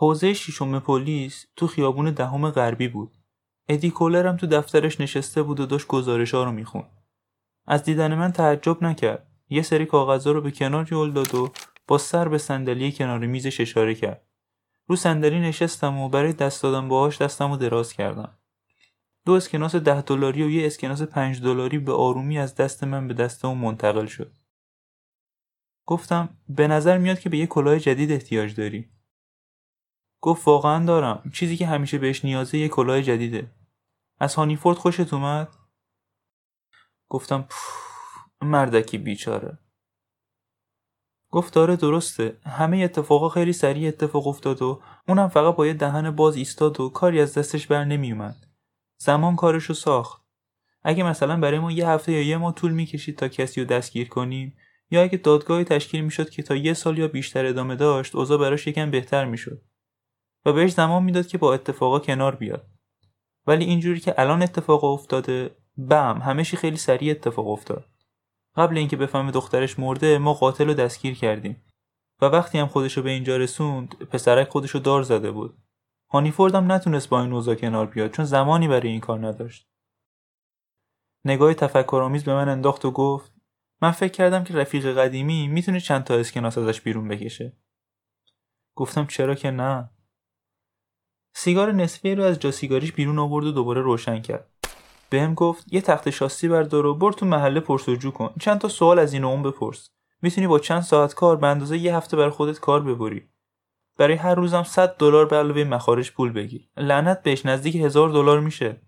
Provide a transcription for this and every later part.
حوزه شیشم پلیس تو خیابون دهم غربی بود. ادی کولر هم تو دفترش نشسته بود و داشت گزارش ها رو میخون. از دیدن من تعجب نکرد. یه سری کاغذها رو به کنار یول داد و با سر به صندلی کنار میزش اشاره کرد. رو صندلی نشستم و برای دست دادن باهاش دستم رو دراز کردم. دو اسکناس ده دلاری و یه اسکناس پنج دلاری به آرومی از دست من به دست اون منتقل شد. گفتم به نظر میاد که به یه کلاه جدید احتیاج داری. گفت واقعا دارم. چیزی که همیشه بهش نیازه یه کلاه جدیده. از هانیفورد خوشت اومد؟ گفتم مردکی بیچاره. گفت داره درسته همه اتفاقا خیلی سریع اتفاق افتاد و اونم فقط با یه دهن باز ایستاد و کاری از دستش بر نمیومد زمان کارشو ساخت اگه مثلا برای ما یه هفته یا یه ماه طول می‌کشید تا کسی رو دستگیر کنیم یا اگه دادگاهی تشکیل می‌شد که تا یه سال یا بیشتر ادامه داشت اوضاع براش یکم بهتر می‌شد و بهش زمان می‌داد که با اتفاقا کنار بیاد. ولی اینجوری که الان اتفاق افتاده بم همه خیلی سریع اتفاق افتاد. قبل اینکه بفهمه دخترش مرده ما قاتل رو دستگیر کردیم. و وقتی هم خودشو به اینجا رسوند پسرک خودشو دار زده بود. هانیفورد هم نتونست با این اوضاع کنار بیاد چون زمانی برای این کار نداشت. نگاه تفکرآمیز به من انداخت و گفت من فکر کردم که رفیق قدیمی می‌تونه چند تا اسکناس ازش بیرون بکشه. گفتم چرا که نه؟ سیگار نصفی رو از جا سیگاریش بیرون آورد و دوباره روشن کرد. بهم گفت یه تخت شاسی بردار و برو تو محله پرسجو کن. چند تا سوال از این اون بپرس. می‌تونی با چند ساعت کار به اندازه یه هفته بر خودت کار ببری. برای هر روزم 100 دلار به علاوه مخارج پول بگیر. لعنت بهش نزدیک هزار دلار میشه.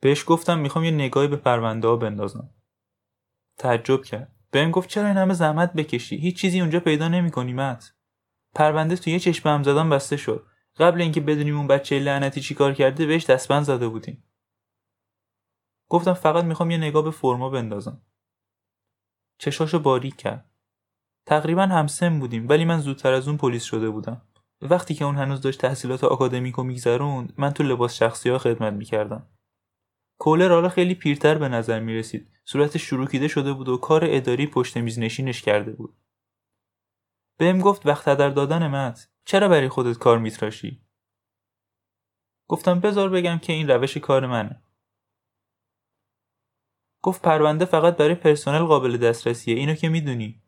بهش گفتم می‌خوام یه نگاهی به پرونده ها بندازم. تعجب کرد. بهم گفت چرا این همه زحمت بکشی؟ هیچ چیزی اونجا پیدا نمی‌کنی مت. پرونده تو یه چشم هم زدن بسته شد. قبل اینکه بدونیم اون بچه لعنتی چیکار کرده بهش دستبند زده بودیم. گفتم فقط می‌خوام یه نگاه به فرما بندازم. چشاشو باریک کرد. تقریبا همسن بودیم ولی من زودتر از اون پلیس شده بودم. وقتی که اون هنوز داشت تحصیلات آکادمیکو میگذروند من تو لباس شخصی ها خدمت می‌کردم. کولر حالا خیلی پیرتر به نظر می‌رسید. صورتش شروکیده شده بود و کار اداری پشت میز نشینش کرده بود. بهم گفت وقت در دادن مت چرا برای خودت کار میتراشی؟ گفتم بذار بگم که این روش کار منه. گفت پرونده فقط برای پرسنل قابل دسترسیه. اینو که می‌دونی.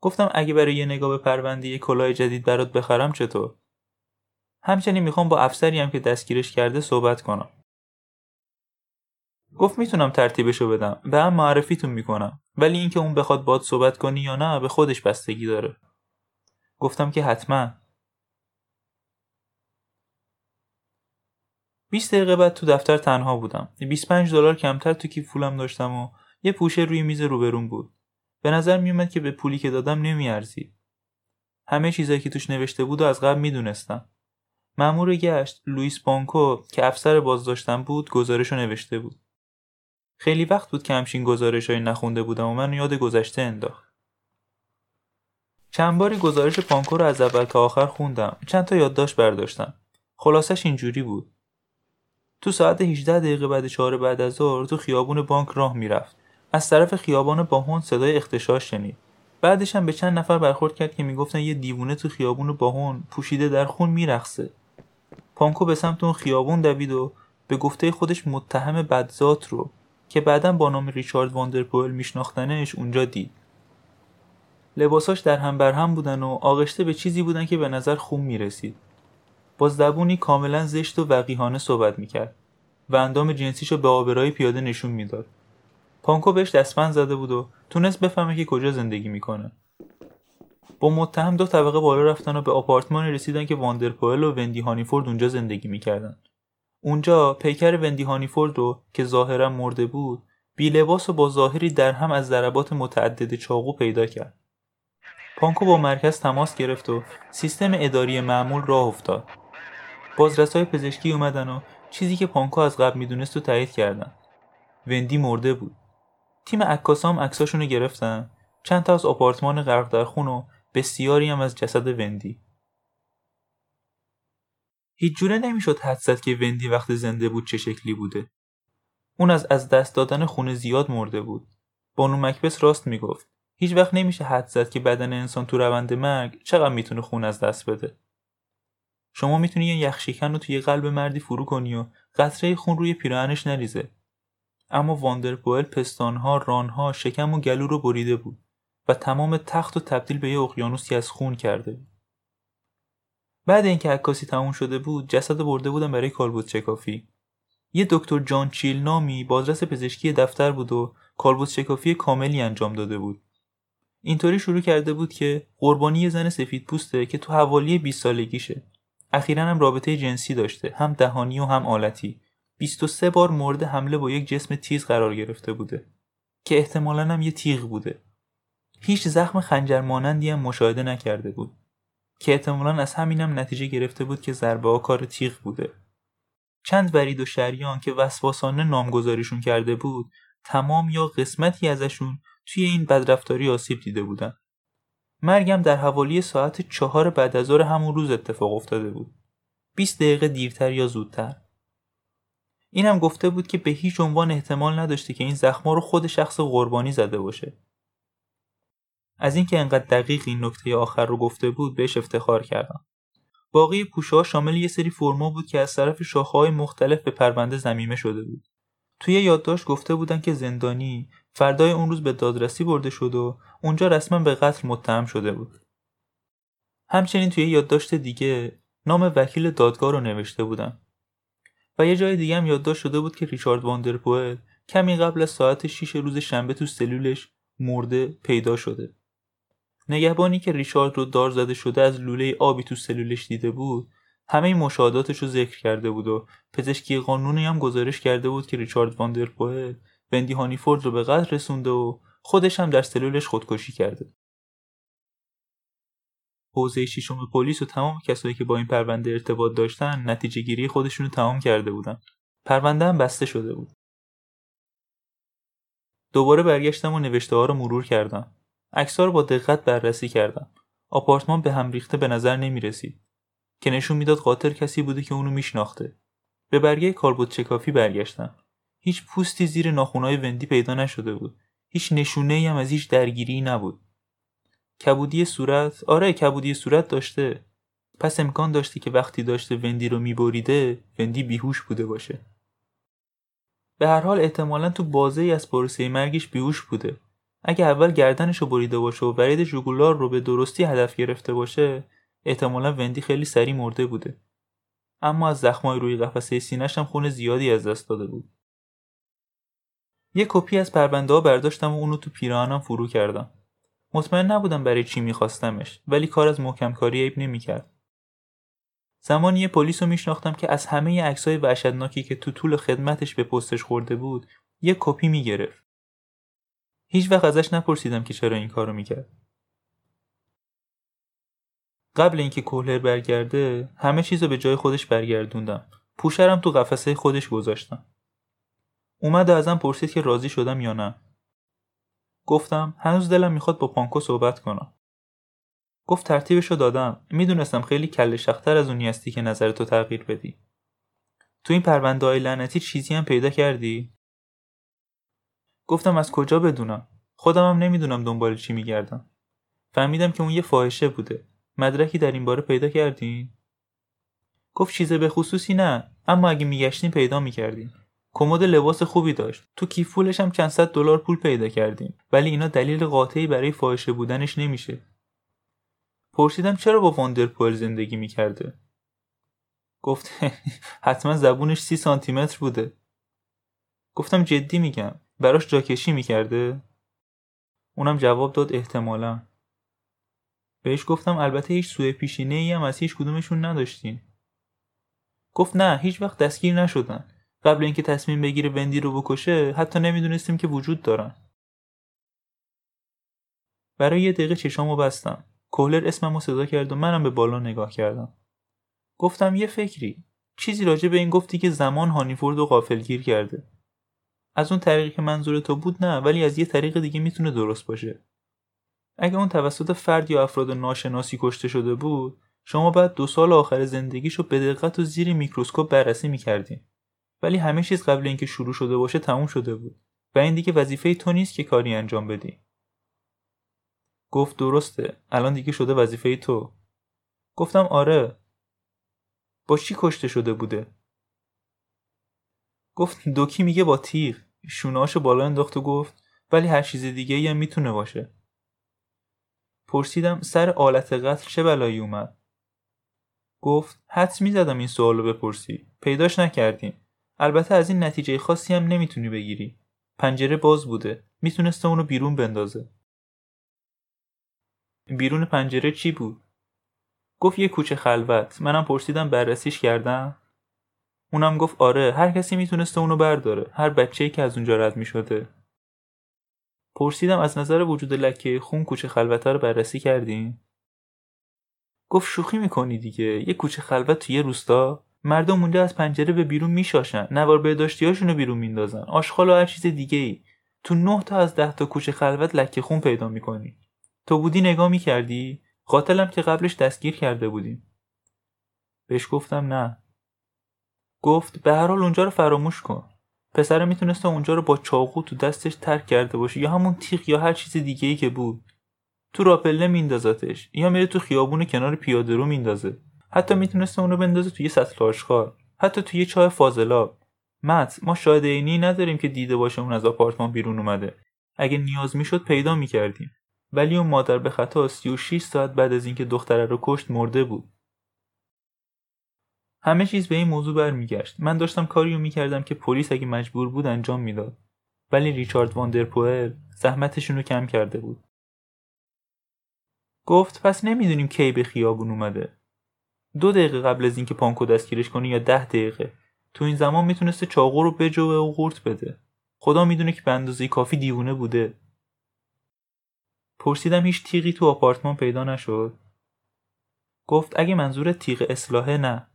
گفتم اگه برای یه نگاه به پرونده یه کلاه جدید برات بخرم چطور؟ همچنین می‌خوام با افسری هم که دستگیرش کرده صحبت کنم. گفت می‌تونم ترتیبشو بدم. به هم معرفیتون می‌کنم. ولی اینکه اون بخواد باد صحبت کنی یا نه به خودش بستگی داره. گفتم که حتما. 20 دقیقه بعد تو دفتر تنها بودم. 25 دلار کمتر تو کیف پولم داشتم و یه پوشه روی میز روبرون بود. به نظر میومد که به پولی که دادم نمیارزید همه چیزایی که توش نوشته بود و از قبل می‌دونستم. مأمور گشت لوئیس پانکو که افسر بازداشتم بود گزارش نوشته بود. خیلی وقت بود که همچین گزارش های نخونده بودم و من یاد گذشته انداخت. چند باری گزارش پانکو رو از اول تا آخر خوندم. چند تا یادداشت برداشتم. خلاصش اینجوری بود. تو ساعت 18 دقیقه بعد چهار بعد از ظهر تو خیابون بانک راه می‌رفت. از طرف خیابان باهون صدای اختشاش شنید. بعدش هم به چند نفر برخورد کرد که می‌گفتن یه دیوونه تو خیابون باهون پوشیده در خون میرخصه پانکو به سمت اون خیابون دوید و به گفته خودش متهم بدذات رو که بعدا با نام ریچارد واندرپول میشناختنش اونجا دید. لباساش در هم بر هم بودن و آغشته به چیزی بودن که به نظر خون می‌رسید. با زبونی کاملا زشت و وقیهانه صحبت می‌کرد و اندام جنسیشو به آبرایی پیاده نشون می‌داد. پانکو بهش دستبند زده بود و تونست بفهمه که کجا زندگی می‌کنه. با متهم دو طبقه بالا رفتن و به آپارتمانی رسیدن که واندرپوئل و وندی هانیفورد اونجا زندگی می‌کردن. اونجا پیکر وندی هانیفورد رو که ظاهرا مرده بود بی لباس و با ظاهری در هم از ضربات متعدد چاقو پیدا کرد. پانکو با مرکز تماس گرفت و سیستم اداری معمول راه افتاد. بازرسای پزشکی اومدن و چیزی که پانکو از قبل می‌دونست و تایید کردن. وندی مرده بود. تیم عکاسام عکساشون رو گرفتن. چند تا از آپارتمان غرق در خون و بسیاری هم از جسد وندی. هیچ جوره نمی‌شد حد زد که وندی وقت زنده بود چه شکلی بوده. اون از از دست دادن خون زیاد مرده بود. بانو مکبس راست می‌گفت. هیچ وقت نمیشه حد زد که بدن انسان تو روند مرگ چقدر می‌تونه خون از دست بده. شما می‌تونی یه یخ‌شکن رو توی قلب مردی فرو کنی و قطره خون روی پیراهنش نریزه. اما واندرپوئل پستانها رانها شکم و گلو رو بریده بود و تمام تخت و تبدیل به یه اقیانوسی از خون کرده بود. بعد اینکه عکاسی تموم شده بود جسد برده بودن برای کالبدشکافی یه دکتر جان چیل نامی بازرس پزشکی دفتر بود و کالبدشکافی کاملی انجام داده بود. اینطوری شروع کرده بود که قربانی یه زن سفید پوسته که تو حوالی 20 سالگیشه. اخیرا هم رابطه جنسی داشته هم دهانی و هم آلتی. 23 بار مورد حمله با یک جسم تیز قرار گرفته بوده. که احتمالا هم یه تیغ بوده. هیچ زخم خنجر مانندی هم مشاهده نکرده بود. که احتمالا از همینم نتیجه گرفته بود که ضربه ها کار تیغ بوده. چند ورید و شریان که وسواسانه نامگذاریشون کرده بود تمام یا قسمتی ازشون توی این بدرفتاری آسیب دیده بودن. مرگم در حوالی ساعت چهار بعد از همون روز اتفاق افتاده بود. 20 دقیقه دیرتر یا زودتر. اینم گفته بود که به هیچ عنوان احتمال نداشته که این زخما رو خود شخص قربانی زده باشه. از اینکه انقدر دقیق این نکته آخر رو گفته بود بهش افتخار کردم. باقی پوشه شامل یه سری فرما بود که از طرف شاخه‌های مختلف به پرونده زمیمه شده بود. توی یادداشت گفته بودن که زندانی فردای اون روز به دادرسی برده شد و اونجا رسما به قتل متهم شده بود. همچنین توی یادداشت دیگه نام وکیل دادگاه رو نوشته بودن. و یه جای دیگه هم یادداشت شده بود که ریچارد واندرپوئل کمی قبل از ساعت 6 روز شنبه تو سلولش مرده پیدا شده. نگهبانی که ریچارد رو دار زده شده از لوله آبی تو سلولش دیده بود همه مشاهداتش رو ذکر کرده بود و پزشکی قانونی هم گزارش کرده بود که ریچارد واندرپوئل بندی هانیفورد رو به قتل رسونده و خودش هم در سلولش خودکشی کرده. حوزه ششم پلیس و تمام کسایی که با این پرونده ارتباط داشتن نتیجه گیری خودشونو تمام کرده بودن. پرونده هم بسته شده بود. دوباره برگشتم و نوشته ها رو مرور کردم. عکس‌ها رو با دقت بررسی کردم. آپارتمان به هم ریخته به نظر نمی رسید. که نشون می‌داد قاتل کسی بوده که اونو میشناخته. به برگه کالبوت چکافی برگشتم. هیچ پوستی زیر ناخونهای وندی پیدا نشده بود. هیچ نشونه ای هم از هیچ درگیری نبود. کبودی صورت آره کبودی صورت داشته. پس امکان داشته که وقتی داشته وندی رو میبریده وندی بیهوش بوده باشه. به هر حال احتمالا تو بازه ای از پروسه مرگش بیهوش بوده. اگه اول گردنش رو بریده باشه و ورید جوگولار رو به درستی هدف گرفته باشه احتمالا وندی خیلی سریع مرده بوده. اما از زخمای روی قفسه سینه‌ش هم خون زیادی از دست داده بود. یه کپی از پرونده ها برداشتم و اونو تو پیراهنم فرو کردم. مطمئن نبودم برای چی میخواستمش ولی کار از محکم کاری عیب نمی‌کرد. زمانی یه پلیس رو میشناختم که از همه عکسای وحشتناکی که تو طول خدمتش به پستش خورده بود یه کپی می‌گرفت. هیچ وقت ازش نپرسیدم که چرا این کارو می‌کرد. قبل اینکه کولر برگرده همه چیز رو به جای خودش برگردوندم. پوشرم تو قفسه خودش گذاشتم. اومد ازم پرسید که راضی شدم یا نه گفتم هنوز دلم می‌خواد با پانکو صحبت کنم گفت ترتیبشو دادم می‌دونستم خیلی کل شختر از اونی هستی که نظرتو تغییر بدی تو این پرونده های لعنتی چیزی هم پیدا کردی گفتم از کجا بدونم؟ خودم هم نمی‌دونم دنبال چی میگردم. فهمیدم که اون یه فاحشه بوده. مدرکی در این باره پیدا کردین؟ گفت چیز به خصوصی نه اما اگه میگشتیم پیدا می‌کردیم کمد لباس خوبی داشت. تو کیف پولش هم چند صد دلار پول پیدا کردیم. ولی اینا دلیل قاطعی برای فاحشه بودنش نمیشه. پرسیدم چرا با واندرپول زندگی می‌کرده؟ گفت حتما زبونش سی سانتی متر بوده. گفتم جدی میگم. براش جاکشی می‌کرده؟ اونم جواب داد احتمالا. بهش گفتم البته هیچ سوء پیشینه ای هم از هیچ کدومشون نداشتین. گفت نه هیچ وقت دستگیر نشدن. قبل اینکه تصمیم بگیره وندی رو بکشه حتی نمی‌دونستیم که وجود دارن. برای یه دقیقه چشامو بستم. کولر اسممو صدا کرد و منم به بالا نگاه کردم. گفتم یه فکری. چیزی راجع به این گفتی که زمان هانیفورد و غافلگیر کرده. از اون طریقی که منظور تو بود نه ولی از یه طریق دیگه می‌تونه درست باشه. اگه اون توسط فرد یا افراد ناشناسی کشته شده بود شما بعد دو سال آخر زندگیشو به دقت و زیر میکروسکوپ بررسی می‌کردین. ولی همه چیز قبل اینکه شروع شده باشه تموم شده بود و این دیگه وظیفه تو نیست که کاری انجام بدی. گفت درسته الان دیگه شده وظیفه تو. گفتم آره. با چی کشته شده بوده؟ گفت دوکی میگه با تیغ شونهاشو بالا انداخت و گفت ولی هر چیز دیگه هم می‌تونه باشه. پرسیدم سر آلت قتل چه بلایی اومد؟ گفت حدس می‌زدم این سوالو بپرسی. پیداش نکردیم. البته از این نتیجه خاصی هم نمی‌تونی بگیری. پنجره باز بوده. می‌تونسته اونو بیرون بندازه. بیرون پنجره چی بود؟ گفت یه کوچه خلوت. منم پرسیدم بررسیش کردم؟ اونم گفت آره هر کسی می‌تونسته اونو برداره. هر بچه‌ای که از اونجا رد می‌شده. پرسیدم از نظر وجود لکه خون کوچه خلوته رو بررسی کردین؟ گفت شوخی می‌کنی دیگه. یه کوچه خلوت توی روستا مردم اونجا از پنجره به بیرون میشاشن. نوار بهداشتیاشونو بیرون میندازن. آشغال و هر چیز دیگه ای تو نه تا از ده تا کوچه خلوت لکه خون پیدا می‌کنی. تو بودی نگاه می‌کردی؟ قاتلم که قبلش دستگیر کرده بودیم. بهش گفتم نه. گفت به هر حال اونجا رو فراموش کن. پسر می‌تونسته اونجا رو با چاقو تو دستش ترک کرده باشه یا همون تیغ یا هر چیز دیگه ای که بود. تو راپله میندازتش یا میره تو خیابون کنار پیاده رو میندازه حتی می‌تونسته اونو بندازه توی سطل آشغال حتی توی چاه فاضلاب. مت ما شاهد عینی نداریم که دیده باشه اون از آپارتمان بیرون اومده. اگه نیاز می‌شد پیدا می‌کردیم. ولی اون مادر به خطا 36 ساعت بعد از اینکه دختره رو کشت مرده بود. همه چیز به این موضوع برمیگشت. من داشتم کاری رو می‌کردم که پلیس اگه مجبور بود انجام می‌داد. ولی ریچارد واندرپوئل زحمتشون رو کم کرده بود. گفت پس نمی‌دونیم کی به خیابون اومده. دو دقیقه قبل از اینکه پانکو دستگیرش کنی یا ده دقیقه تو این زمان می‌تونسته چاقو رو بجوه و قورت بده. خدا می‌دونه که به اندازه کافی دیوونه بوده. پرسیدم هیچ تیغی تو آپارتمان پیدا نشد. گفت اگه منظور تیغ اصلاحه نه.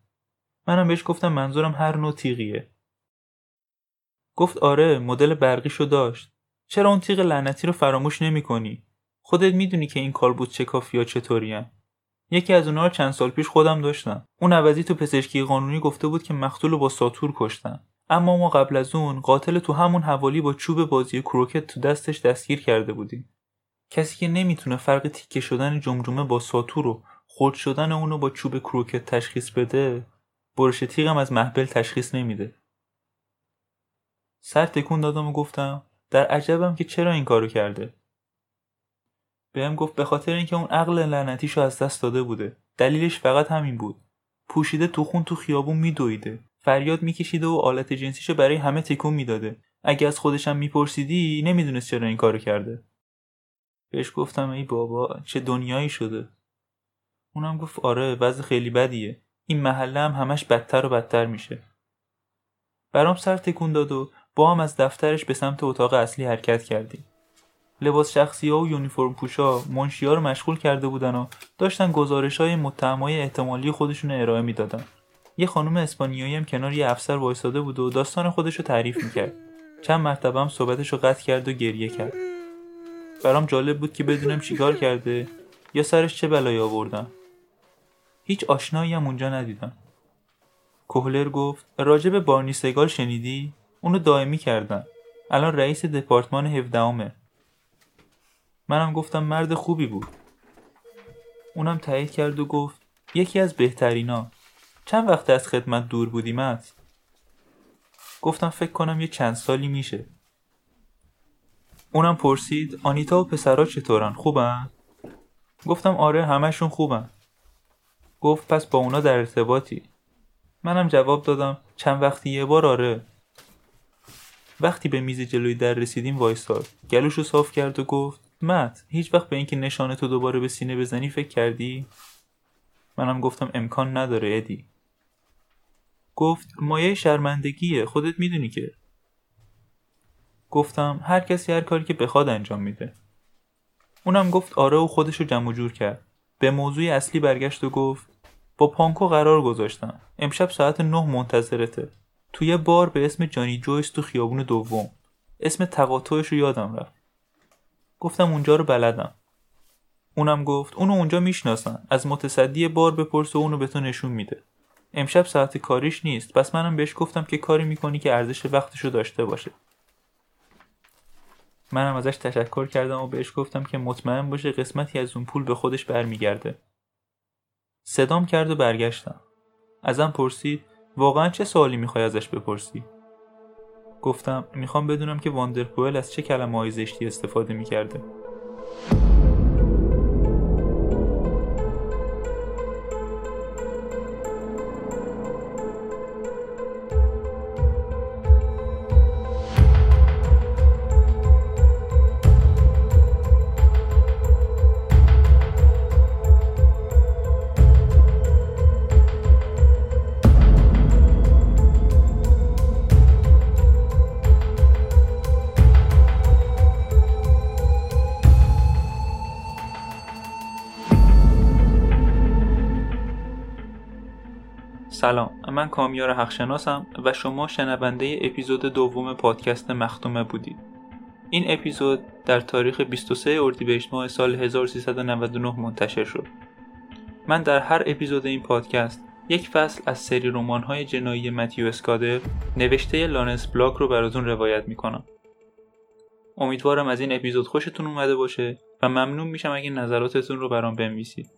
منم بهش گفتم منظورم هر نوع تیغیه. گفت آره مدل برقیشو داشت. چرا اون تیغ لعنتی رو فراموش نمی کنی؟ خودت می‌دونی که این کال بود چه کافی یا چطوری یکی از اونها رو چند سال پیش خودم داشتم. اون عوضی تو پزشکی قانونی گفته بود که مقتول با ساتور کشتن. اما ما قبل از اون قاتل تو همون حوالی با چوب بازی کروکت تو دستش دستگیر کرده بودیم. کسی که نمی‌تونه فرق تیکه شدن جمجمه با ساتور و خرد شدن اونو با چوب کروکت تشخیص بده برش تیغم از محبل تشخیص نمیده. سر تکون دادم و گفتم در عجبم که چرا این کارو کرده؟ بهم گفت به خاطر اینکه اون عقل لعنتیشو از دست داده بوده. دلیلش فقط همین بود. پوشیده تو خون تو خیابون میدویده. فریاد میکشیده و آلت جنسیشو برای همه تکون می‌داده. اگه از خودشم میپرسیدی نمی‌دونست چرا این کارو کرده. بهش گفتم ای بابا چه دنیایی شده. اونم گفت آره وضع خیلی بدیه. این محله هم همش بدتر و بدتر میشه. برام سر تکون داد و با هم از دفترش به سمت اتاق اصلی حرکت کردیم. لباس شخصی ها و یونیفرم پوشا منشی ها رو مشغول کرده بودن و داشتن گزارش های متهمای احتمالی خودشون ارائه می‌دادن. یه خانم اسپانیایی هم کنار یه افسر وایساده بود و داستان خودش رو تعریف می‌کرد. چند مرتبه هم صحبتش رو قطع کرد و گریه کرد. برام جالب بود که بدونم چیکار کرده یا سرش چه بلایی آوردن. هیچ آشنایی هم اونجا ندیدم. کوهلر گفت راجب بارنی سگال شنیدی؟ اونو دائمی کردن. الان رئیس دپارتمان هفدهمه. منم گفتم مرد خوبی بود. اونم تایید کرد و گفت یکی از بهترینا. چند وقت از خدمت دور بودیمت گفتم فکر کنم یه چند سالی میشه. اونم پرسید آنیتا و پسرا چطورن؟ خوبن؟ گفتم آره همشون خوبن. گفت پس با اونا در ارتباطی. منم جواب دادم چند وقتی یه بار آره. وقتی به میز جلوی در رسیدیم وایستاد گلوشو صاف کرد و گفت مت هیچ وقت به اینکه نشانه تو دوباره به سینه بزنی فکر کردی؟ منم گفتم امکان نداره ادی. گفت مایه شرمندگیه خودت می‌دونی که. گفتم هر کسی هر کاری که بخواد انجام میده. اونم گفت آره و خودشو جمع جور کرد. به موضوع اصلی برگشت و گفت با پانکو قرار گذاشتم. امشب ساعت نه منتظرته. توی بار به اسم جانی جویس تو خیابون دوم. اسم تقاطعش رو یادم رفت. گفتم اونجا رو بلدم. اونم گفت اونو اونجا می‌شناسن. از متصدی بار بپرس و اونو به تو نشون میده. امشب ساعت کاریش نیست. پس منم بهش گفتم که کاری می‌کنی که ارزش وقتشو داشته باشه. منم ازش تشکر کردم و بهش گفتم که مطمئن باشه قسمتی از اون پول به خودش برمیگرده. صدام کرد و برگشتم. ازم پرسید واقعا چه سوالی می‌خوای ازش بپرسی؟ گفتم می‌خوام بدونم که واندرپوئل از چه کلمه های زشتی استفاده می‌کرده. سلام. من کامیار حقشناسم و شما شنونده اپیزود دوم پادکست مختومه بودید. این اپیزود در تاریخ 23 اردیبهشت ماه سال 1399 منتشر شد. من در هر اپیزود این پادکست یک فصل از سری رمان‌های جنایی متیو اسکادر نوشته لانس بلاک رو براتون روایت می‌کنم. امیدوارم از این اپیزود خوشتون اومده باشه و ممنون میشم اگه نظراتتون رو برام بنویسید.